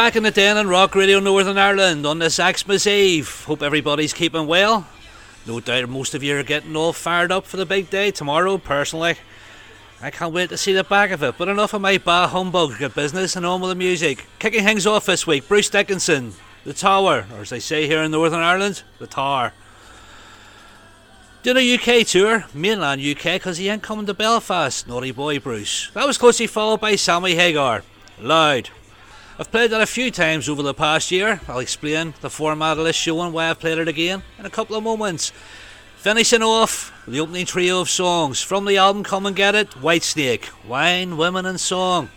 back in the den on Rock Radio Northern Ireland on this Xmas Eve. Hope everybody's keeping well. No doubt most of you are getting all fired up for the big day tomorrow, personally. I can't wait to see the back of it, but enough of my bah humbug, get business and on with the music. Kicking things off this week, Bruce Dickinson, The Tower, or as they say here in Northern Ireland, The Tower. Doing a UK tour, mainland UK, because he ain't coming to Belfast, naughty boy Bruce. That was closely followed by Sammy Hagar, Loud. I've played that a few times over the past year. I'll explain the format of this show and why I've played it again in a couple of moments. Finishing off the opening trio of songs from the album Come and Get It, Whitesnake, Wine, Women and Song.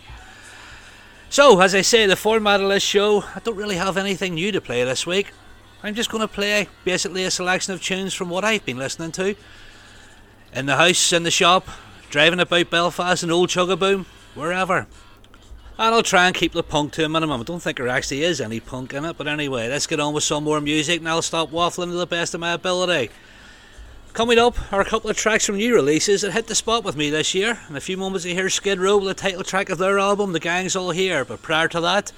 So, as I say, the format of this show, I don't really have anything new to play this week. I'm just going to play basically a selection of tunes from what I've been listening to. In the house, in the shop, driving about Belfast and Old Chugaboom, wherever. And I'll try and keep the punk to a minimum. I don't think there actually is any punk in it, but anyway, let's get on with some more music and I'll stop waffling to the best of my ability. Coming up are a couple of tracks from new releases that hit the spot with me this year. In a few moments, you hear Skid Row with the title track of their album, The Gang's All Here. But prior to that,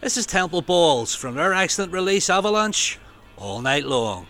this is Temple Balls from their excellent release, Avalanche, All Night Long.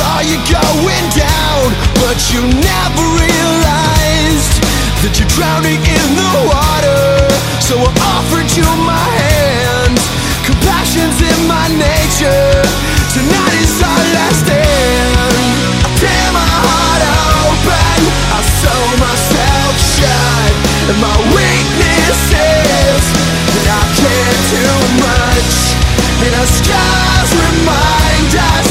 Saw you going down, but you never realized that you're drowning in the water. So I offered you my hand. Compassion's in my nature. Tonight is our last stand. I tear my heart open. I sew myself shut. And my weakness is I care too much. And our scars remind us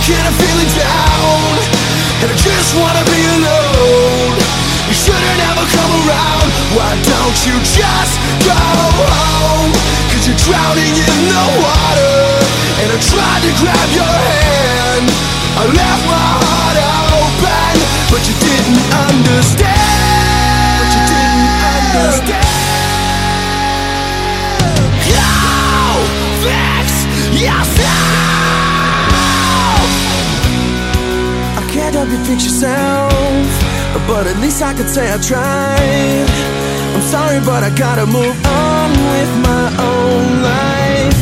And I'm feeling down, and I just wanna be alone. You shouldn't ever come around. Why don't you just go home? Cause you're drowning in the water, and I tried to grab your hand. I left my heart open, but you didn't understand. But you didn't understand. Go fix yourself. You fix yourself, but at least I could say I tried. I'm sorry, but I gotta move on with my own life.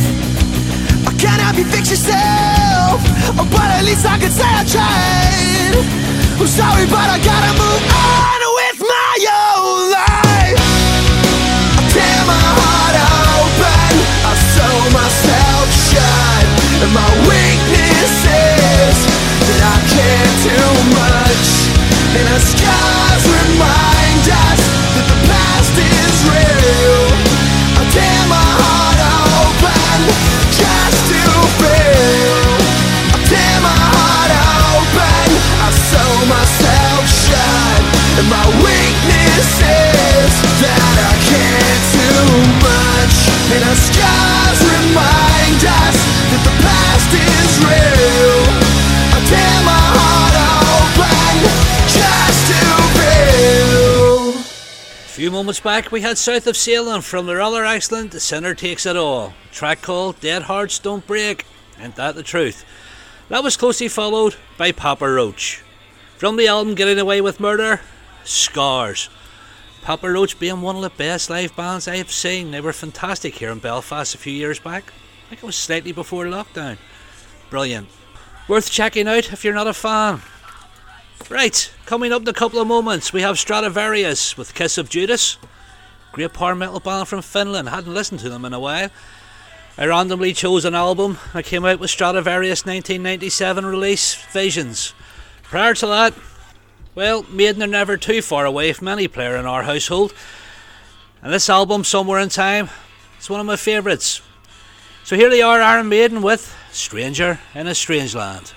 I can't help you fix yourself, but at least I could say I tried. I'm sorry, but I gotta move on with my own life. I tear my heart open, I sew myself shut, and my weakness and our scars remind us that the past is real. I tear my heart open just to feel. I tear my heart open, I sew myself shut, and my that I care too much, and our scars remind us that the past is real. Few moments back, we had South of Salem from their excellent The Sinner Takes It All, track called Dead Hearts Don't Break. Ain't that the truth? That was closely followed by Papa Roach. From the album Getting Away with Murder, Scars. Papa Roach being one of the best live bands I've seen. They were fantastic here in Belfast a few years back. I think it was slightly before lockdown. Brilliant. Worth checking out if you're not a fan. Right, coming up in a couple of moments, we have Stratovarius with Kiss of Judas. Great power metal band from Finland, hadn't listened to them in a while. I randomly chose an album that came out with Stratovarius 1997 release, Visions. Prior to that, well, Maiden are never too far away from any player in our household. And this album, Somewhere in Time, is one of my favourites. So here they are, Iron Maiden with Stranger in a Strange Land.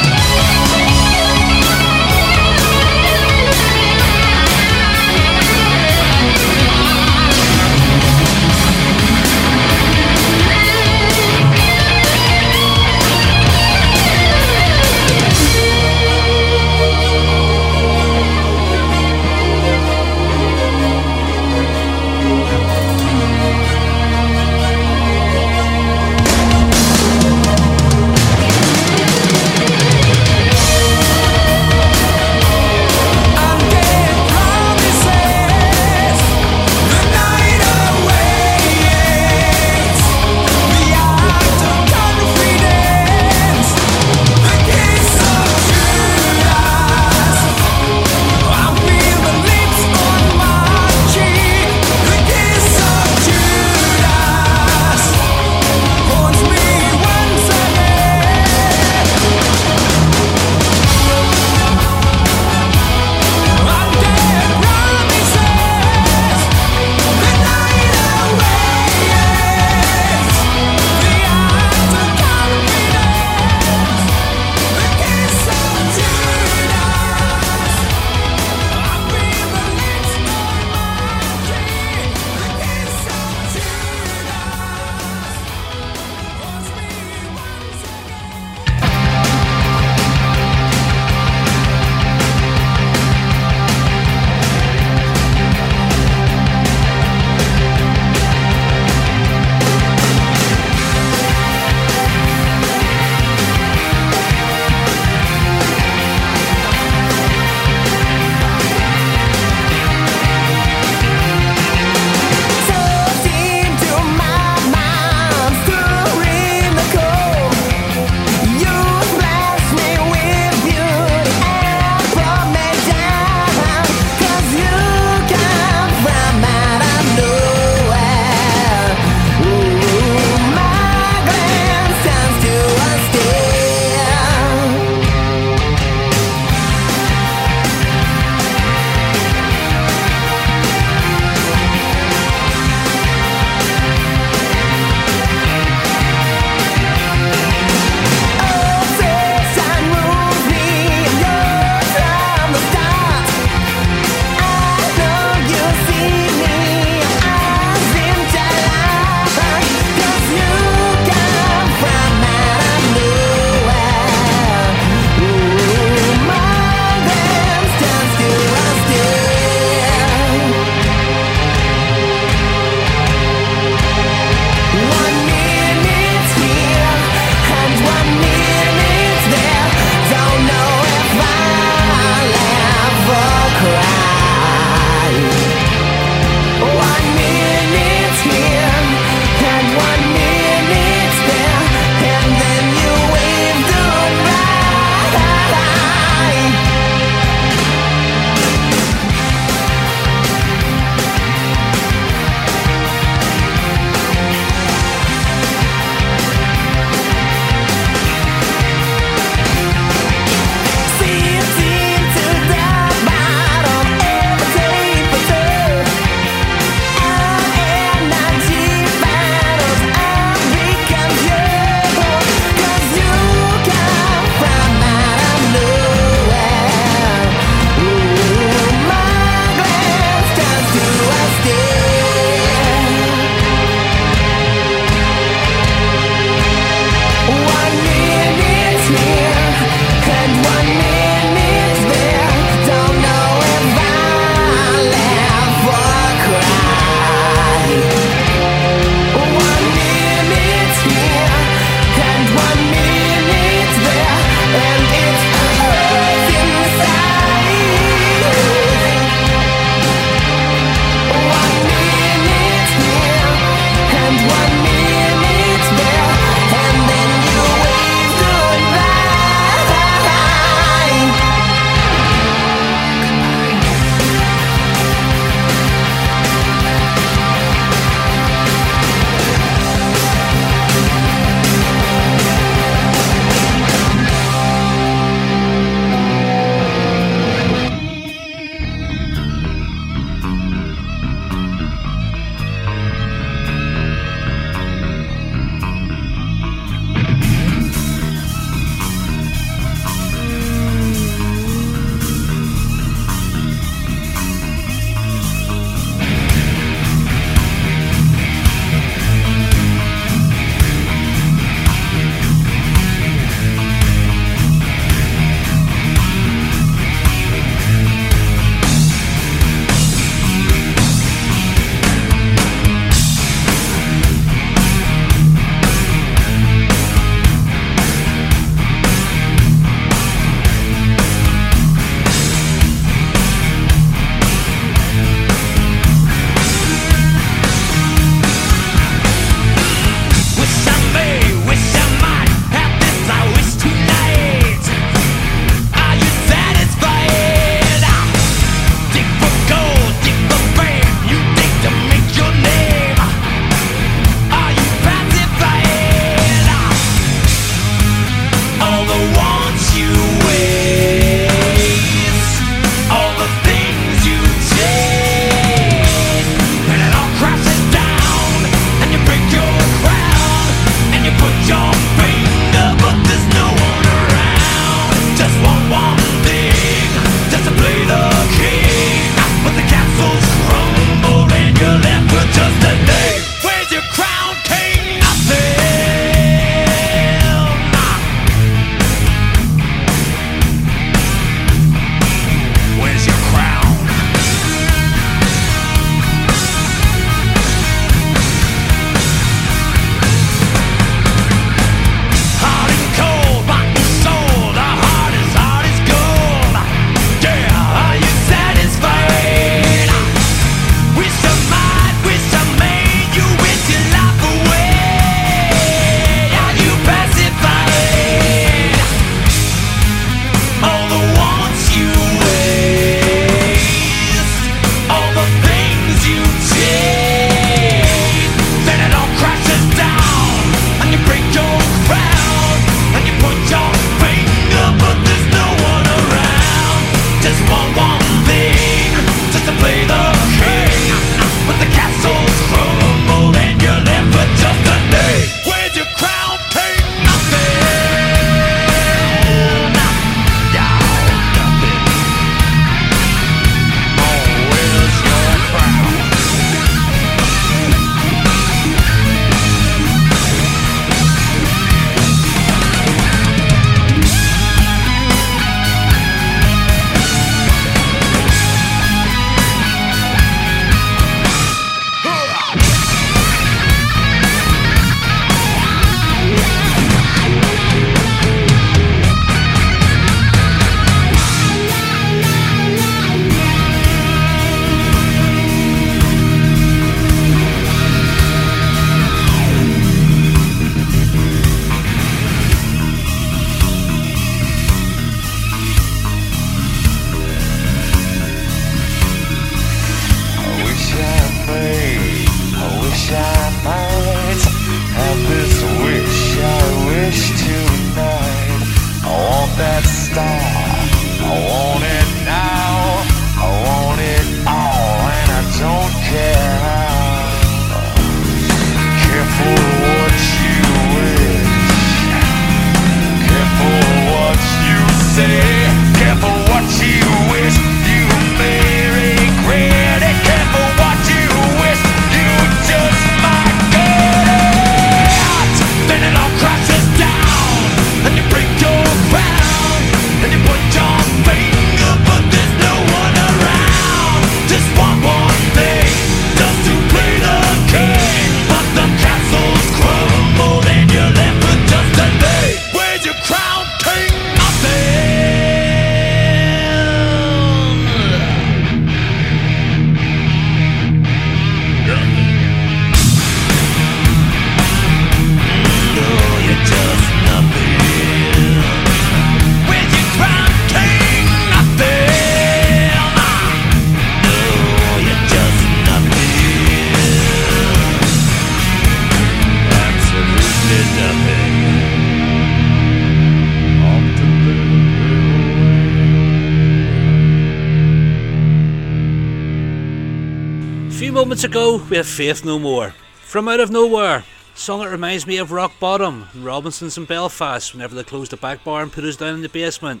Moments ago, we had Faith No More. From Out of Nowhere. Song that reminds me of Rock Bottom and Robinson's in Belfast whenever they closed the back bar and put us down in the basement.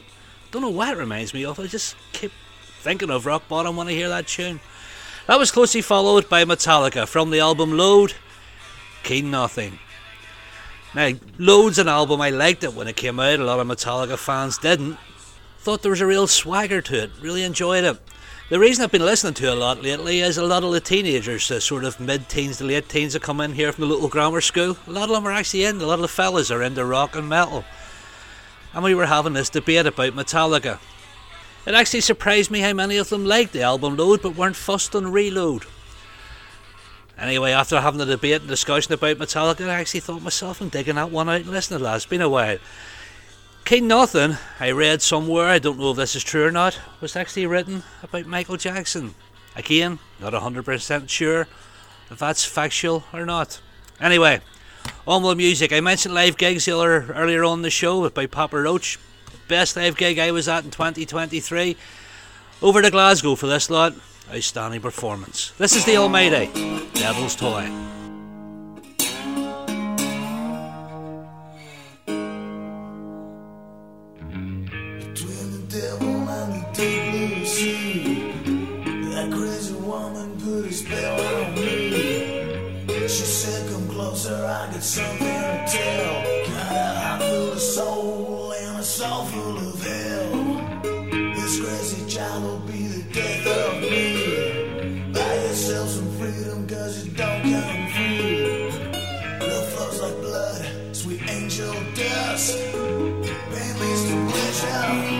Don't know why it reminds me of, I just keep thinking of Rock Bottom when I hear that tune. That was closely followed by Metallica from the album Load, King Nothing. Now, Load's an album I liked it when it came out, a lot of Metallica fans didn't. Thought there was a real swagger to it, really enjoyed it. The reason I've been listening to a lot lately is a lot of the teenagers, the sort of mid teens to late teens that come in here from the local grammar school. A lot of them are actually in, a lot of the fellas are into rock and metal. And we were having this debate about Metallica. It actually surprised me how many of them liked the album Load but weren't fussed on Reload. Anyway, after having the debate and discussion about Metallica, I actually thought myself I'm digging that one out and listening to that. It's been a while. King Nothing, I read somewhere, I don't know if this is true or not, was actually written about Michael Jackson. Again, not 100% sure if that's factual or not. Anyway, on with the music. I mentioned live gigs earlier on the show by Papa Roach. Best live gig I was at in 2023. Over to Glasgow for this lot. Outstanding performance. This is the Almighty, Devil's Toy. Closer, I got something to tell. Got a heart full of soul and a soul full of hell. This crazy child will be the death of me. Buy yourself some freedom, cause it don't come free. Love flows like blood, sweet angel dust. Pain leads to pleasure.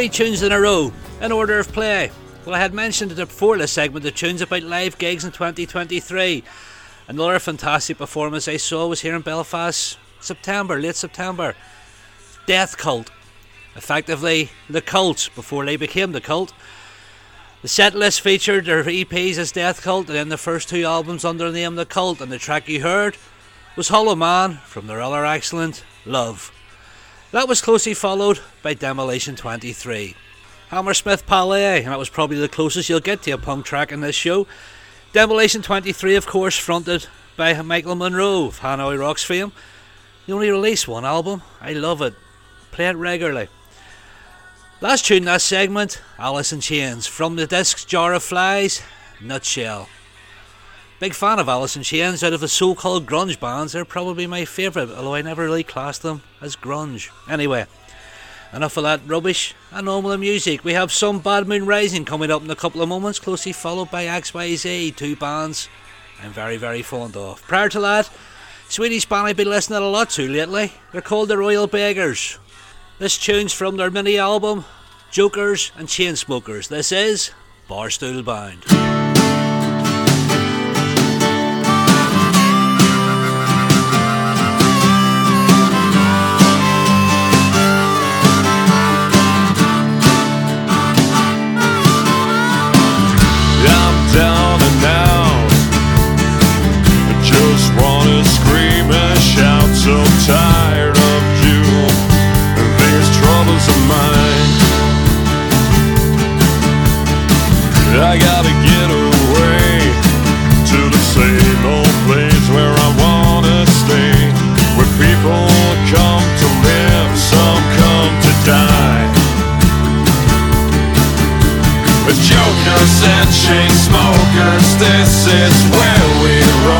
Three tunes in a row, in order of play. Well, I had mentioned it before this segment the tunes about live gigs in 2023. Another fantastic performance I saw was here in Belfast, September, late September. Death Cult. Effectively, the cult before they became the cult. The set list featured their EPs as Death Cult and then the first two albums under the name The Cult, and the track you heard was Hollow Man from their other excellent Love. That was closely followed by Demolition 23. Hammersmith Palais, and that was probably the closest you'll get to a punk track in this show. Demolition 23, of course, fronted by Michael Monroe of Hanoi Rocks fame. They only released one album. I love it. Play it regularly. Last tune in that segment, Alice in Chains, from the disc Jar of Flies, Nutshell. Big fan of Alice in Chains. Out of the so-called grunge bands, they're probably my favourite, although I never really classed them as grunge. Anyway, enough of that rubbish and normal music. We have some Bad Moon Rising coming up in a couple of moments, closely followed by XYZ, two bands I'm very, very fond of. Prior to that, Swedish band I've been listening a lot to lately. They're called the Royal Beggars. This tune's from their mini album, Jokers and Chainsmokers. This is Barstool Bound. Tired of you and these troubles of mine. I gotta get away to the same old place where I wanna stay, where people come to live, some come to die. With jokers and chain smokers, this is where we roam.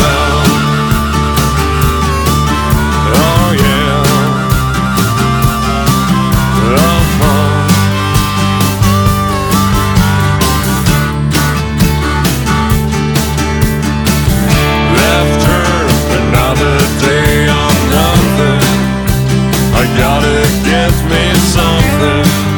something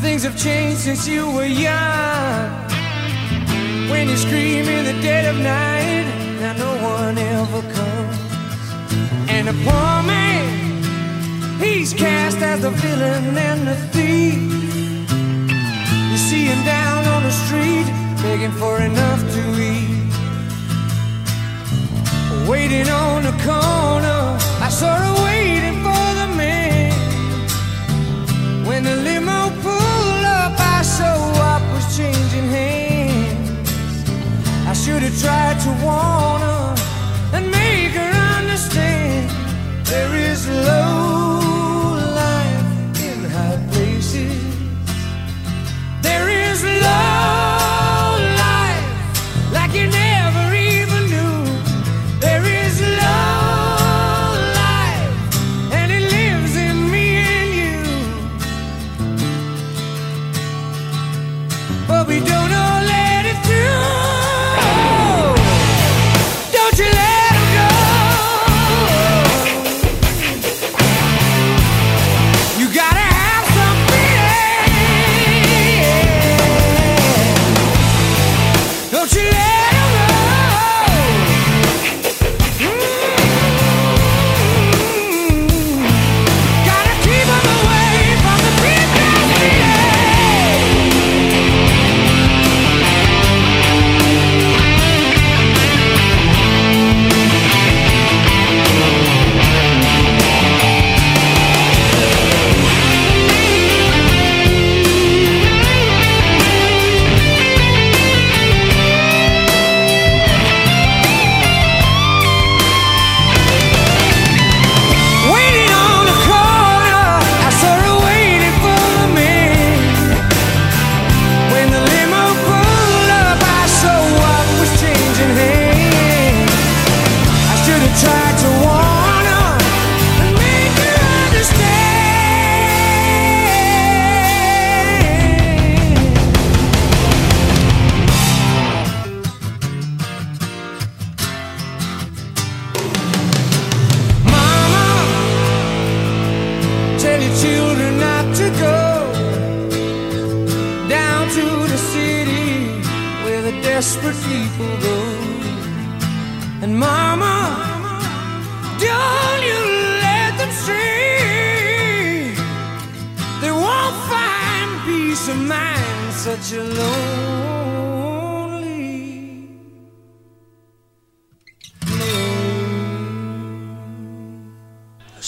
things have changed since you were young. When you scream in the dead of night, now no one ever comes. And a poor man, he's cast as the villain and the thief. You see him down on the street, begging for enough to eat. Waiting on the corner, I saw her waiting changing hands. I should have tried to warn her and make her understand there is low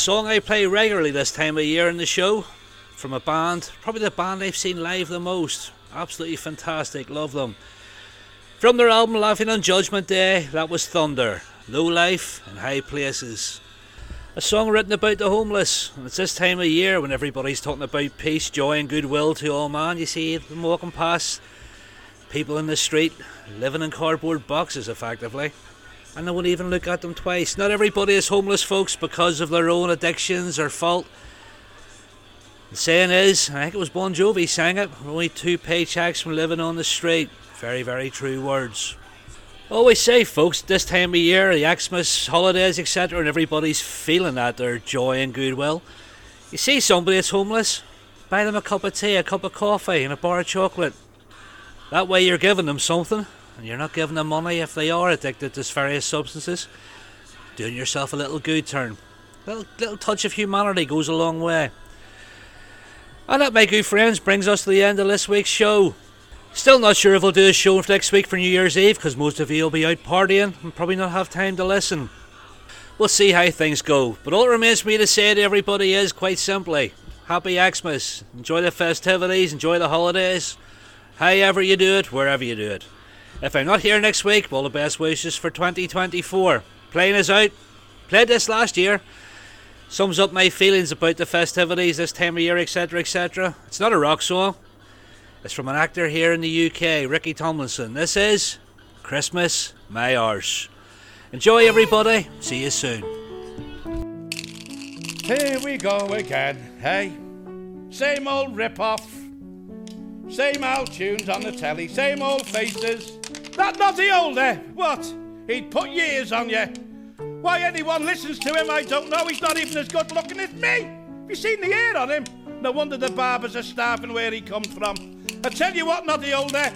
song I play regularly this time of year in the show from a band, probably the band I've seen live the most. Absolutely fantastic, love them. From their album Laughing on Judgment Day, that was Thunder, Low Life and High Places. A song written about the homeless, and it's this time of year when everybody's talking about peace, joy, and goodwill to all man. You see them walking past, people in the street living in cardboard boxes effectively and they won't even look at them twice. Not everybody is homeless, folks, because of their own addictions or fault. The saying is, I think it was Bon Jovi sang it, only two paychecks from living on the street. Very, very true words. Always say, folks, this time of year, the Xmas holidays, etc., and everybody's feeling that their joy and goodwill. You see somebody that's homeless, buy them a cup of tea, a cup of coffee, and a bar of chocolate. That way you're giving them something, and you're not giving them money if they are addicted to various substances. Doing yourself a little good turn. Little, little touch of humanity goes a long way. And that, my good friends, brings us to the end of this week's show. Still not sure if we'll do a show next week for New Year's Eve because most of you will be out partying and probably not have time to listen. We'll see how things go. But all that remains for me to say to everybody is quite simply Happy Xmas. Enjoy the festivities, enjoy the holidays. However you do it, wherever you do it. If I'm not here next week, all the best wishes for 2024. Playing is out. Played this last year. Sums up my feelings about the festivities this time of year, etc. etc. It's not a rock song. It's from an actor here in the UK, Ricky Tomlinson. This is Christmas My Arse. Enjoy, everybody. See you soon. Here we go again, hey? Same old rip-off. Same old tunes on the telly, same old faces. That Noddy Holder, what? He'd put years on you. Why anyone listens to him, I don't know. He's not even as good looking as me. Have you seen the hair on him? No wonder the barbers are starving where he comes from. I tell you what, Noddy Holder,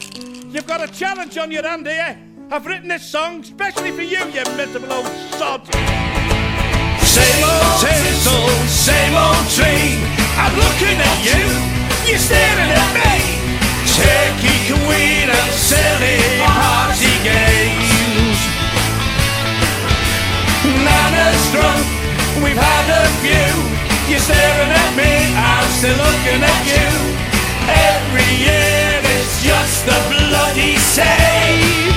you've got a challenge on your hand here. I've written this song specially for you, you miserable old sod. Same old tinsel, same old tree. I'm looking at you, you're staring at me. Turkey, queen, and silly party games. Nana's drunk, we've had a few. You're staring at me, I'm still looking at you. Every year it's just the bloody same.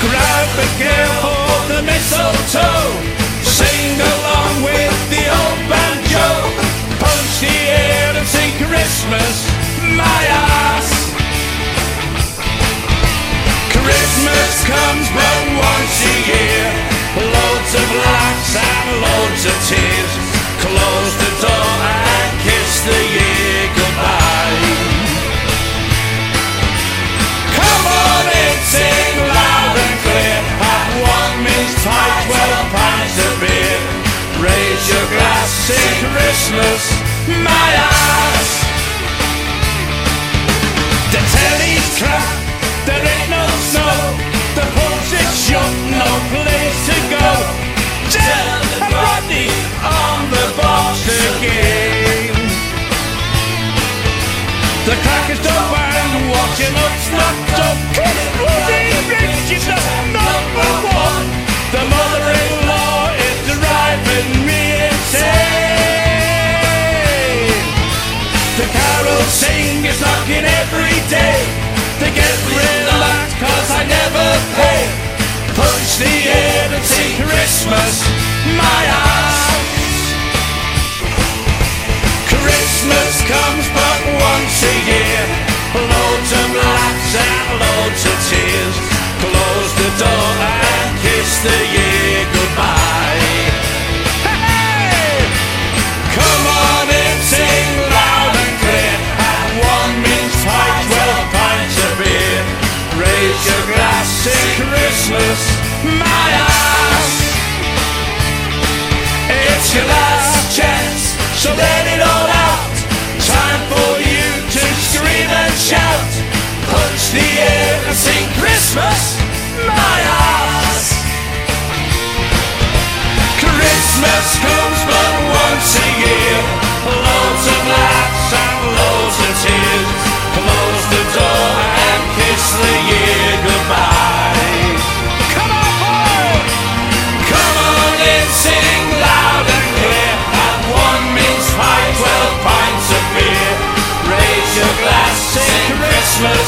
Grab a girl comes but once a year. Loads of laughs and loads of tears. Close the door and kiss the year goodbye. Come on in, sing loud and clear. Have one mince pie, twelve pints of beer. Raise your glass, sing Christmas, my ass. Again. The crackers don't bang, watching us knocked up. Bloody rich is the number one. The mother-in-law is driving me insane. The carol singers knocking every day. They get relaxed cause I never pay. Punch the air and sing Christmas, my ass. Christmas comes but once a year. Loads of laughs and loads of tears. Close the door and kiss the year goodbye. Come on in, sing loud and clear. Have one twelve pints of beer. Raise your glass, Christmas, Christmas comes but once a year. Loads of laughs and loads of tears. Close the door and kiss the year goodbye. Come on, boy! Come on in, sing loud and clear. Have one mince pie, twelve pints of beer. Raise your glass, sing Christmas,